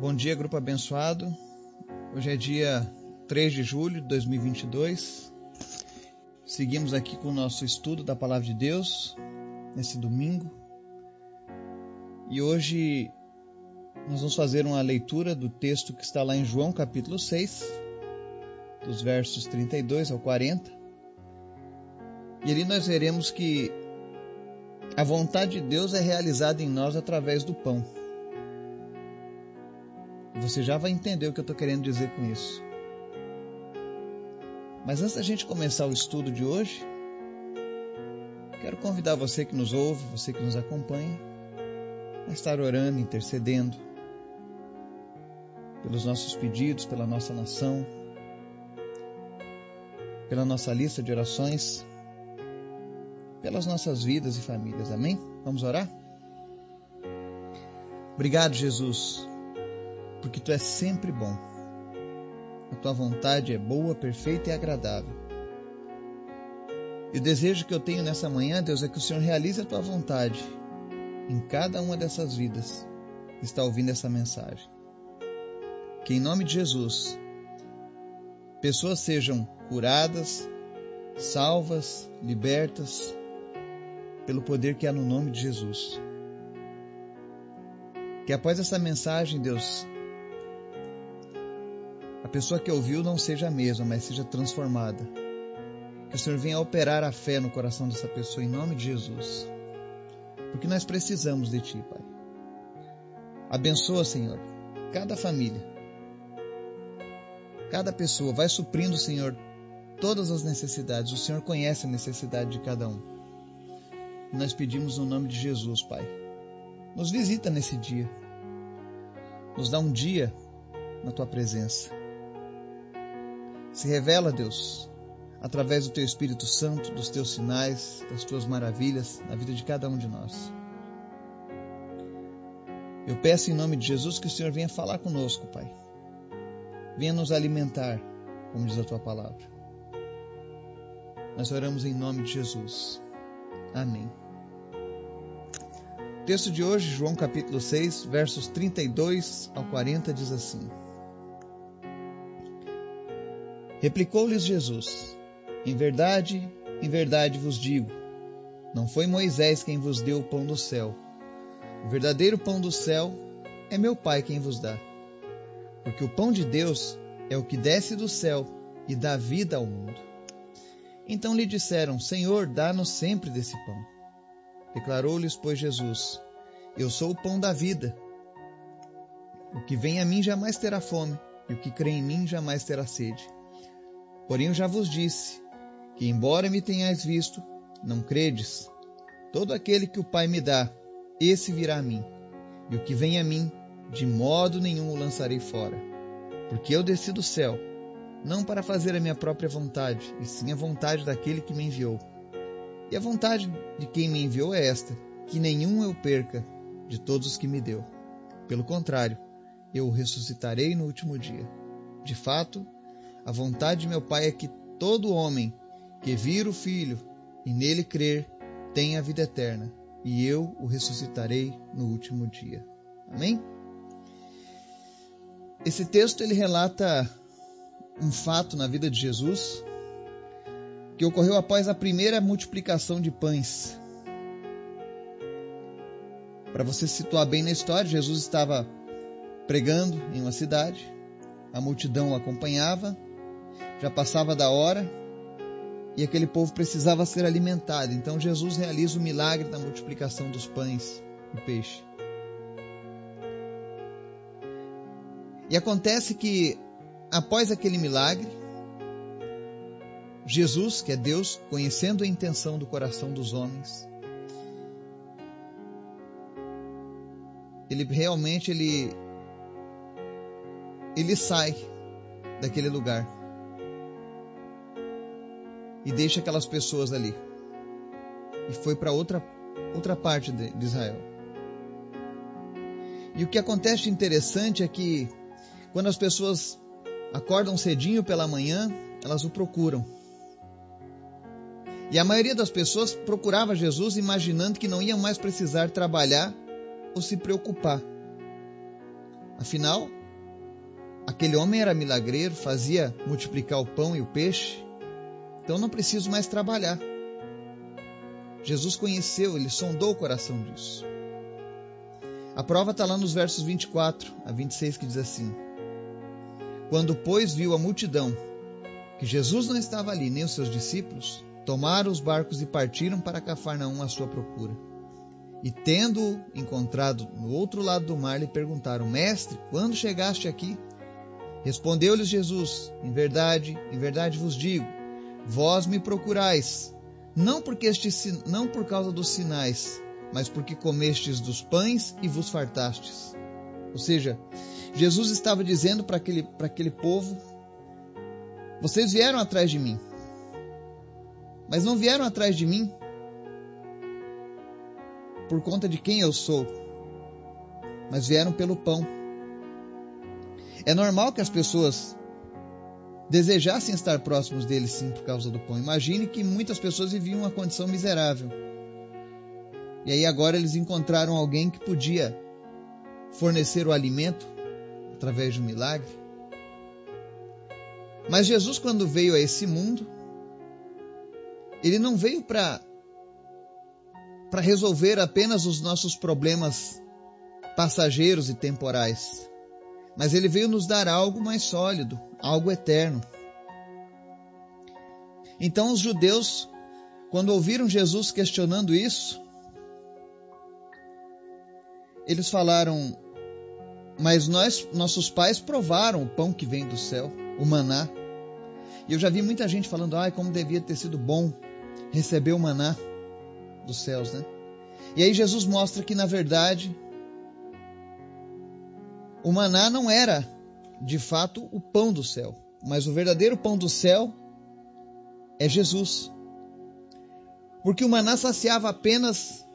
Bom dia, grupo abençoado. Hoje é dia 3 de julho de 2022. Seguimos aqui com o nosso estudo da Palavra de Deus nesse domingo. E hoje nós vamos fazer uma leitura do texto que está lá em João capítulo 6, dos versos 32 ao 40. E ali nós veremos que a vontade de Deus é realizada em nós através do pão. Você já vai entender o que eu estou querendo dizer com isso. Mas antes da gente começar o estudo de hoje, quero convidar você que nos ouve, você que nos acompanha, a estar orando, intercedendo pelos nossos pedidos, pela nossa nação, pela nossa lista de orações, pelas nossas vidas e famílias. Amém? Vamos orar? Obrigado, Jesus porque tu és sempre bom. A tua vontade é boa, perfeita e agradável. E o desejo que eu tenho nessa manhã, Deus, é que o Senhor realize a tua vontade em cada uma dessas vidas que está ouvindo essa mensagem. Que em nome de Jesus, pessoas sejam curadas, salvas, libertas, pelo poder que há no nome de Jesus. Que após essa mensagem, Deus, pessoa que ouviu não seja a mesma, mas seja transformada. Que o Senhor venha operar a fé no coração dessa pessoa em nome de Jesus. Porque nós precisamos de Ti, Pai. Abençoa, Senhor, cada família, cada pessoa. Vai suprindo, Senhor, todas as necessidades. O Senhor conhece a necessidade de cada um. nós pedimos no nome de Jesus, Pai. Nos visita nesse dia. Nos dá um dia na tua presença. Se revela, Deus, através do Teu Espírito Santo, dos Teus sinais, das Tuas maravilhas na vida de cada um de nós. Eu peço em nome de Jesus que o Senhor venha falar conosco, Pai. Venha nos alimentar, como diz a Tua palavra. Nós oramos em nome de Jesus. Amém. O texto de hoje, João capítulo 6, versos 32 ao 40, diz assim. Replicou-lhes Jesus: Em verdade, em verdade vos digo, não foi Moisés quem vos deu o pão do céu. O verdadeiro pão do céu é meu Pai quem vos dá. Porque o pão de Deus é o que desce do céu e dá vida ao mundo. Então lhe disseram: Senhor, dá-nos sempre desse pão. Declarou-lhes, pois, Jesus: Eu sou o pão da vida. O que vem a mim jamais terá fome, e o que crê em mim jamais terá sede. Porém eu já vos disse que, embora me tenhais visto, não credes. Todo aquele que o Pai me dá, esse virá a mim. E o que vem a mim, de modo nenhum o lançarei fora. Porque eu desci do céu, não para fazer a minha própria vontade, e sim a vontade daquele que me enviou. E a vontade de quem me enviou é esta: que nenhum eu perca de todos os que me deu. Pelo contrário, eu o ressuscitarei no último dia. De fato, a vontade de meu Pai é que todo homem que vir o Filho e nele crer tenha a vida eterna, e eu o ressuscitarei no último dia. Amém? Esse texto ele relata um fato na vida de Jesus que ocorreu após a primeira multiplicação de pães. Para você se situar bem na história, Jesus estava pregando em uma cidade, a multidão o acompanhava já passava da hora e aquele povo precisava ser alimentado. Então Jesus realiza o milagre da multiplicação dos pães e peixe. E acontece que após aquele milagre, Jesus, que é Deus, conhecendo a intenção do coração dos homens, ele realmente ele ele sai daquele lugar e deixa aquelas pessoas ali. E foi para outra, outra parte de, de Israel. E o que acontece interessante é que quando as pessoas acordam cedinho pela manhã, elas o procuram. E a maioria das pessoas procurava Jesus imaginando que não iam mais precisar trabalhar ou se preocupar. Afinal, aquele homem era milagreiro, fazia multiplicar o pão e o peixe, então não preciso mais trabalhar. Jesus conheceu, ele sondou o coração disso. A prova está lá nos versos 24 a 26 que diz assim: Quando, pois, viu a multidão, que Jesus não estava ali, nem os seus discípulos, tomaram os barcos e partiram para Cafarnaum à sua procura. E tendo encontrado no outro lado do mar, lhe perguntaram: Mestre, quando chegaste aqui? Respondeu-lhes Jesus: Em verdade, em verdade vos digo, vós me procurais, não porque este, não por causa dos sinais, mas porque comestes dos pães e vos fartastes. Ou seja, Jesus estava dizendo para aquele, para aquele povo: Vocês vieram atrás de mim, mas não vieram atrás de mim por conta de quem eu sou, mas vieram pelo pão. É normal que as pessoas desejassem estar próximos dele sim por causa do pão. Imagine que muitas pessoas viviam uma condição miserável. E aí agora eles encontraram alguém que podia fornecer o alimento através de um milagre. Mas Jesus, quando veio a esse mundo, ele não veio para para resolver apenas os nossos problemas passageiros e temporais, mas ele veio nos dar algo mais sólido, algo eterno. Então os judeus, quando ouviram Jesus questionando isso, eles falaram: Mas nós, nossos pais provaram o pão que vem do céu, o maná. E eu já vi muita gente falando: Ai, como devia ter sido bom receber o maná dos céus, né? E aí Jesus mostra que na verdade o maná não era de fato o pão do céu, mas o verdadeiro pão do céu é Jesus. Porque o maná saciava apenas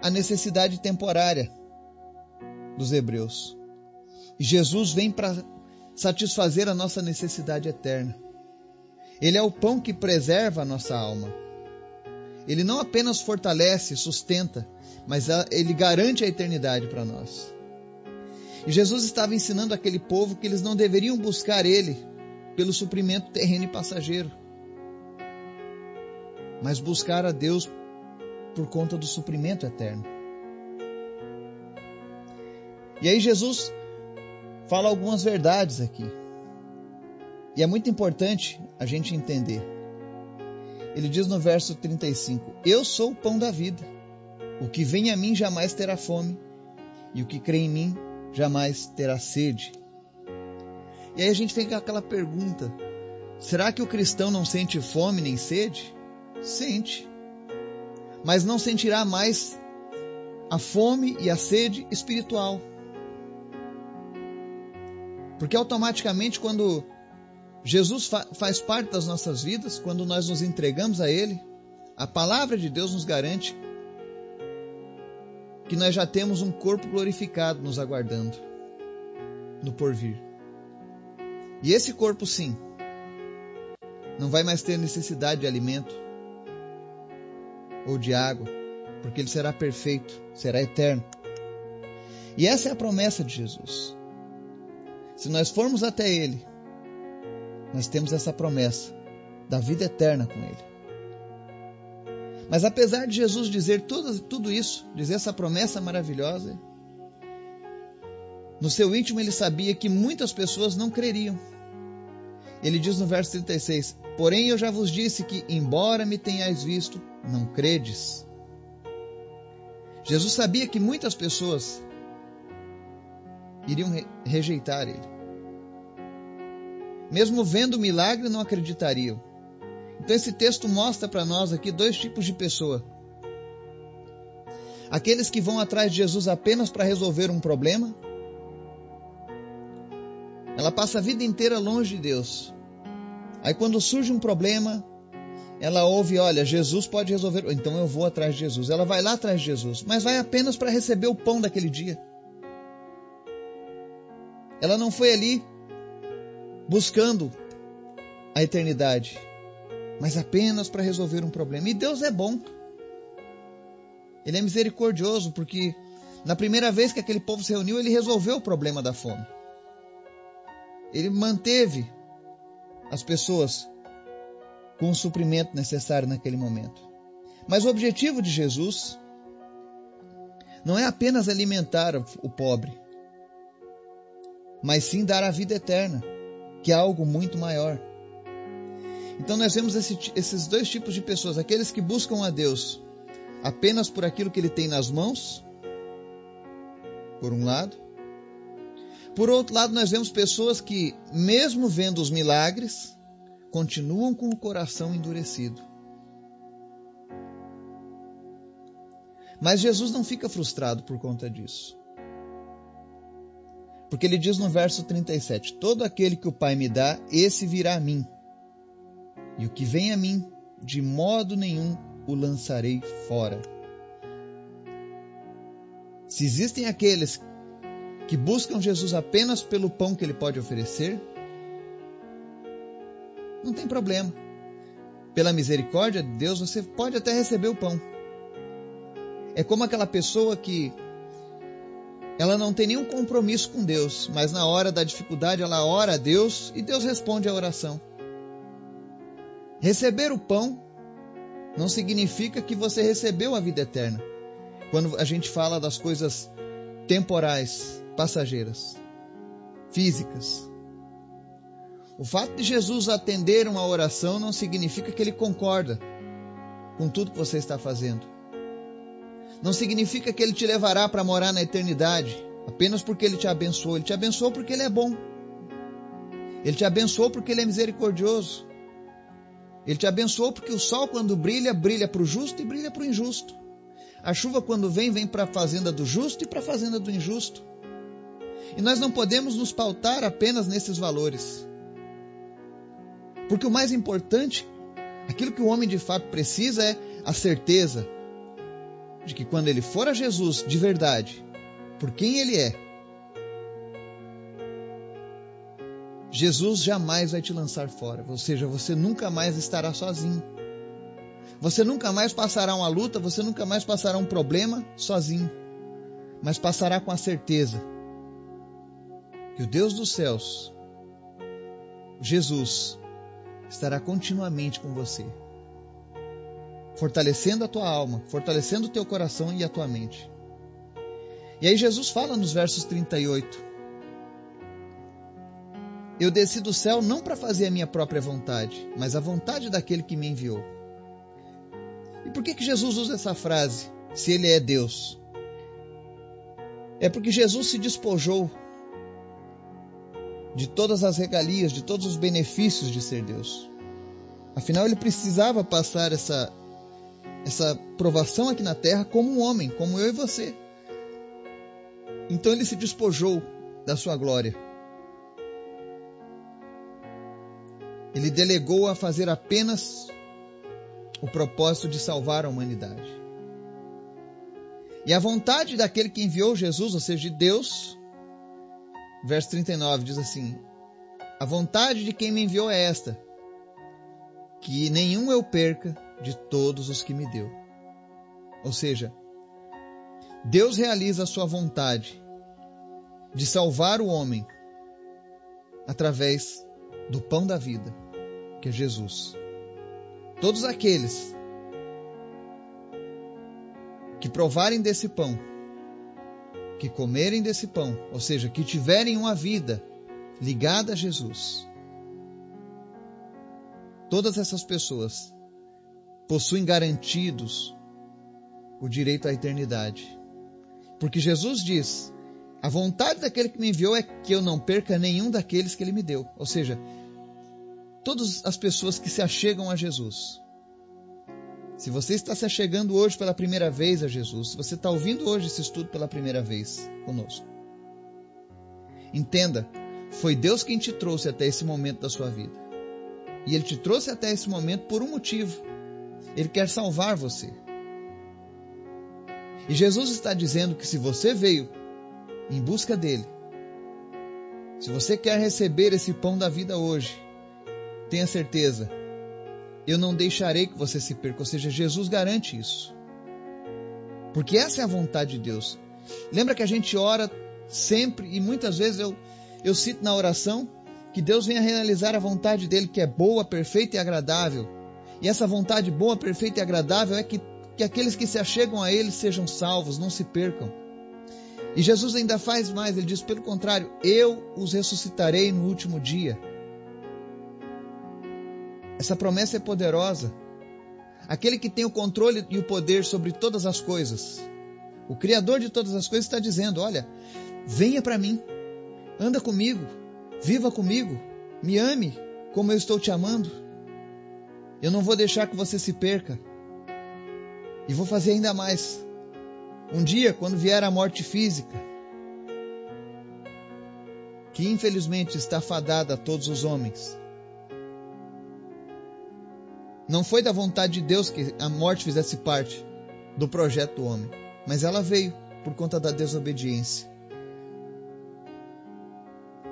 a necessidade temporária dos hebreus. Jesus vem para satisfazer a nossa necessidade eterna. Ele é o pão que preserva a nossa alma. Ele não apenas fortalece, sustenta, mas ele garante a eternidade para nós. E Jesus estava ensinando aquele povo que eles não deveriam buscar ele pelo suprimento terreno e passageiro, mas buscar a Deus por conta do suprimento eterno. E aí Jesus fala algumas verdades aqui. E é muito importante a gente entender. Ele diz no verso 35: Eu sou o pão da vida. O que vem a mim jamais terá fome, e o que crê em mim jamais terá sede. E aí a gente tem aquela pergunta: será que o cristão não sente fome nem sede? Sente. Mas não sentirá mais a fome e a sede espiritual. Porque automaticamente, quando Jesus fa faz parte das nossas vidas, quando nós nos entregamos a Ele, a palavra de Deus nos garante que nós já temos um corpo glorificado nos aguardando no porvir. E esse corpo, sim, não vai mais ter necessidade de alimento ou de água, porque ele será perfeito, será eterno. E essa é a promessa de Jesus. Se nós formos até Ele, nós temos essa promessa da vida eterna com Ele. Mas apesar de Jesus dizer tudo, tudo isso, dizer essa promessa maravilhosa, no seu íntimo ele sabia que muitas pessoas não creriam. Ele diz no verso 36: Porém eu já vos disse que, embora me tenhais visto, não credes. Jesus sabia que muitas pessoas iriam rejeitar ele. Mesmo vendo o milagre, não acreditariam. Então esse texto mostra para nós aqui dois tipos de pessoa. Aqueles que vão atrás de Jesus apenas para resolver um problema. Ela passa a vida inteira longe de Deus. Aí quando surge um problema, ela ouve, olha, Jesus pode resolver, então eu vou atrás de Jesus. Ela vai lá atrás de Jesus, mas vai apenas para receber o pão daquele dia. Ela não foi ali buscando a eternidade mas apenas para resolver um problema. E Deus é bom. Ele é misericordioso porque Na primeira vez que aquele povo se reuniu, ele resolveu o problema da fome. Ele manteve as pessoas com o suprimento necessário naquele momento. Mas o objetivo de Jesus não é apenas alimentar o pobre, mas sim dar a vida eterna, que é algo muito maior. Então nós vemos esse, esses dois tipos de pessoas: aqueles que buscam a Deus apenas por aquilo que ele tem nas mãos, por um lado. Por outro lado, nós vemos pessoas que, mesmo vendo os milagres, continuam com o coração endurecido. Mas Jesus não fica frustrado por conta disso. Porque ele diz no verso 37: Todo aquele que o Pai me dá, esse virá a mim. E o que vem a mim, de modo nenhum o lançarei fora. Se existem aqueles que buscam Jesus apenas pelo pão que ele pode oferecer, não tem problema. Pela misericórdia de Deus, você pode até receber o pão. É como aquela pessoa que ela não tem nenhum compromisso com Deus, mas na hora da dificuldade ela ora a Deus e Deus responde a oração. Receber o pão não significa que você recebeu a vida eterna. Quando a gente fala das coisas temporais, passageiras, físicas. O fato de Jesus atender uma oração não significa que ele concorda com tudo que você está fazendo não significa que ele te levará para morar na eternidade apenas porque ele te abençoou. Ele te abençoou porque ele é bom. Ele te abençoou porque ele é misericordioso. Ele te abençoou porque o sol, quando brilha, brilha para o justo e brilha para o injusto. A chuva, quando vem, vem para a fazenda do justo e para a fazenda do injusto. E nós não podemos nos pautar apenas nesses valores. Porque o mais importante, aquilo que o homem de fato precisa é a certeza de que quando ele for a Jesus de verdade, por quem ele é, Jesus jamais vai te lançar fora, ou seja, você nunca mais estará sozinho. Você nunca mais passará uma luta, você nunca mais passará um problema sozinho, mas passará com a certeza que o Deus dos céus, Jesus, estará continuamente com você fortalecendo a tua alma, fortalecendo o teu coração e a tua mente. E aí Jesus fala nos versos 38: Eu desci do céu não para fazer a minha própria vontade, mas a vontade daquele que me enviou. E por que, que Jesus usa essa frase, se ele é Deus? É porque Jesus se despojou de todas as regalias, de todos os benefícios de ser Deus. Afinal, ele precisava passar essa essa provação aqui na terra como um homem, como eu e você. Então ele se despojou da sua glória. Ele delegou a fazer apenas o propósito de salvar a humanidade. E a vontade daquele que enviou Jesus, ou seja, de Deus, verso 39 diz assim: A vontade de quem me enviou é esta, que nenhum eu perca, de todos os que me deu. Ou seja, Deus realiza a sua vontade de salvar o homem através do pão da vida, que é Jesus. Todos aqueles que provarem desse pão, que comerem desse pão, ou seja, que tiverem uma vida ligada a Jesus, todas essas pessoas possuem garantidos o direito à eternidade. Porque Jesus diz: a vontade daquele que me enviou é que eu não perca nenhum daqueles que ele me deu. Ou seja, todas as pessoas que se achegam a Jesus. Se você está se achegando hoje pela primeira vez a Jesus, se você está ouvindo hoje esse estudo pela primeira vez conosco, entenda, foi Deus quem te trouxe até esse momento da sua vida. E Ele te trouxe até esse momento por um motivo. Ele quer salvar você. E Jesus está dizendo que se você veio em busca dele, se você quer receber esse pão da vida hoje, tenha certeza, eu não deixarei que você se perca. Ou seja, Jesus garante isso. Porque essa é a vontade de Deus. Lembra que a gente ora sempre e muitas vezes eu, eu cito na oração que Deus venha realizar a vontade dele que é boa, perfeita e agradável. E essa vontade boa, perfeita e agradável é que, que aqueles que se achegam a ele sejam salvos, não se percam. E Jesus ainda faz mais, ele diz: pelo contrário, eu os ressuscitarei no último dia. Essa promessa é poderosa. Aquele que tem o controle e o poder sobre todas as coisas, o Criador de todas as coisas, está dizendo: Olha, venha para mim, anda comigo, viva comigo, me ame como eu estou te amando. Eu não vou deixar que você se perca. E vou fazer ainda mais. Um dia, quando vier a morte física, que infelizmente está fadada a todos os homens, não foi da vontade de Deus que a morte fizesse parte do projeto do homem, mas ela veio por conta da desobediência.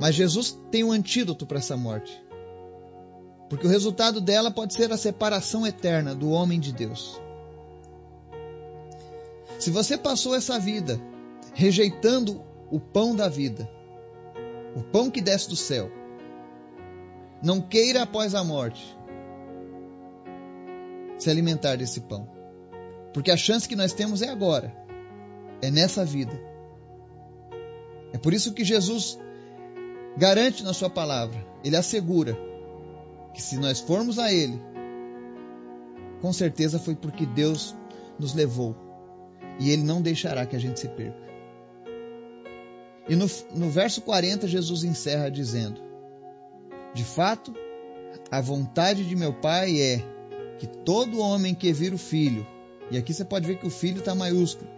Mas Jesus tem um antídoto para essa morte. Porque o resultado dela pode ser a separação eterna do homem de Deus. Se você passou essa vida rejeitando o pão da vida, o pão que desce do céu, não queira após a morte se alimentar desse pão. Porque a chance que nós temos é agora, é nessa vida. É por isso que Jesus garante na Sua palavra, Ele assegura que se nós formos a Ele, com certeza foi porque Deus nos levou e Ele não deixará que a gente se perca. E no, no verso 40, Jesus encerra dizendo: De fato, a vontade de meu Pai é que todo homem que vir o Filho, e aqui você pode ver que o Filho está maiúsculo.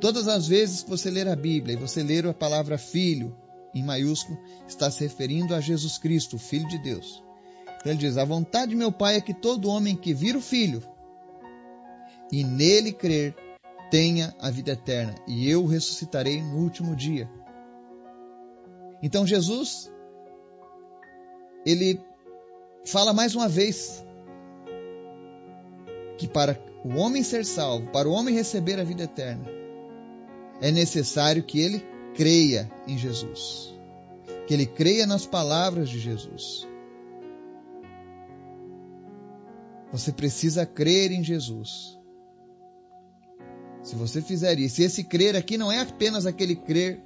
Todas as vezes que você ler a Bíblia e você ler a palavra Filho em maiúsculo, está se referindo a Jesus Cristo, o Filho de Deus. Então ele diz: A vontade de meu Pai é que todo homem que vir o Filho e nele crer tenha a vida eterna, e eu ressuscitarei no último dia. Então Jesus, ele fala mais uma vez que para o homem ser salvo, para o homem receber a vida eterna, é necessário que ele creia em Jesus, que ele creia nas palavras de Jesus. Você precisa crer em Jesus. Se você fizer isso, e esse crer aqui não é apenas aquele crer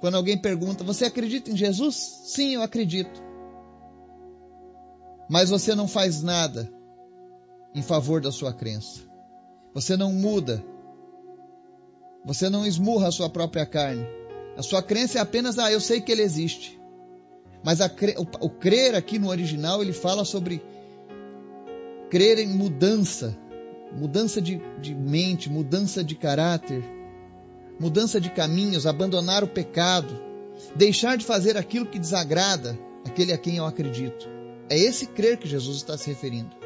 quando alguém pergunta: Você acredita em Jesus? Sim, eu acredito. Mas você não faz nada em favor da sua crença. Você não muda. Você não esmurra a sua própria carne. A sua crença é apenas, ah, eu sei que ele existe. Mas a, o, o crer aqui no original, ele fala sobre crer em mudança, mudança de, de mente, mudança de caráter, mudança de caminhos, abandonar o pecado, deixar de fazer aquilo que desagrada aquele a quem eu acredito. É esse crer que Jesus está se referindo.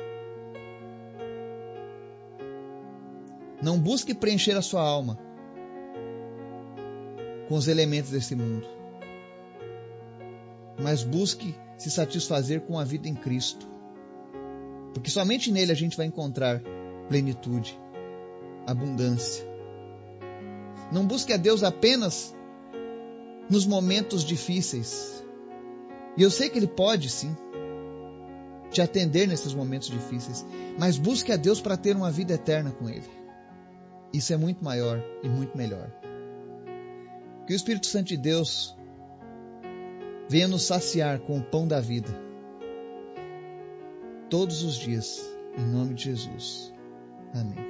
Não busque preencher a sua alma com os elementos desse mundo, mas busque se satisfazer com a vida em Cristo, porque somente nele a gente vai encontrar plenitude, abundância. Não busque a Deus apenas nos momentos difíceis. E eu sei que Ele pode sim te atender nesses momentos difíceis, mas busque a Deus para ter uma vida eterna com Ele. Isso é muito maior e muito melhor. Que o Espírito Santo de Deus venha nos saciar com o pão da vida todos os dias, em nome de Jesus. Amém.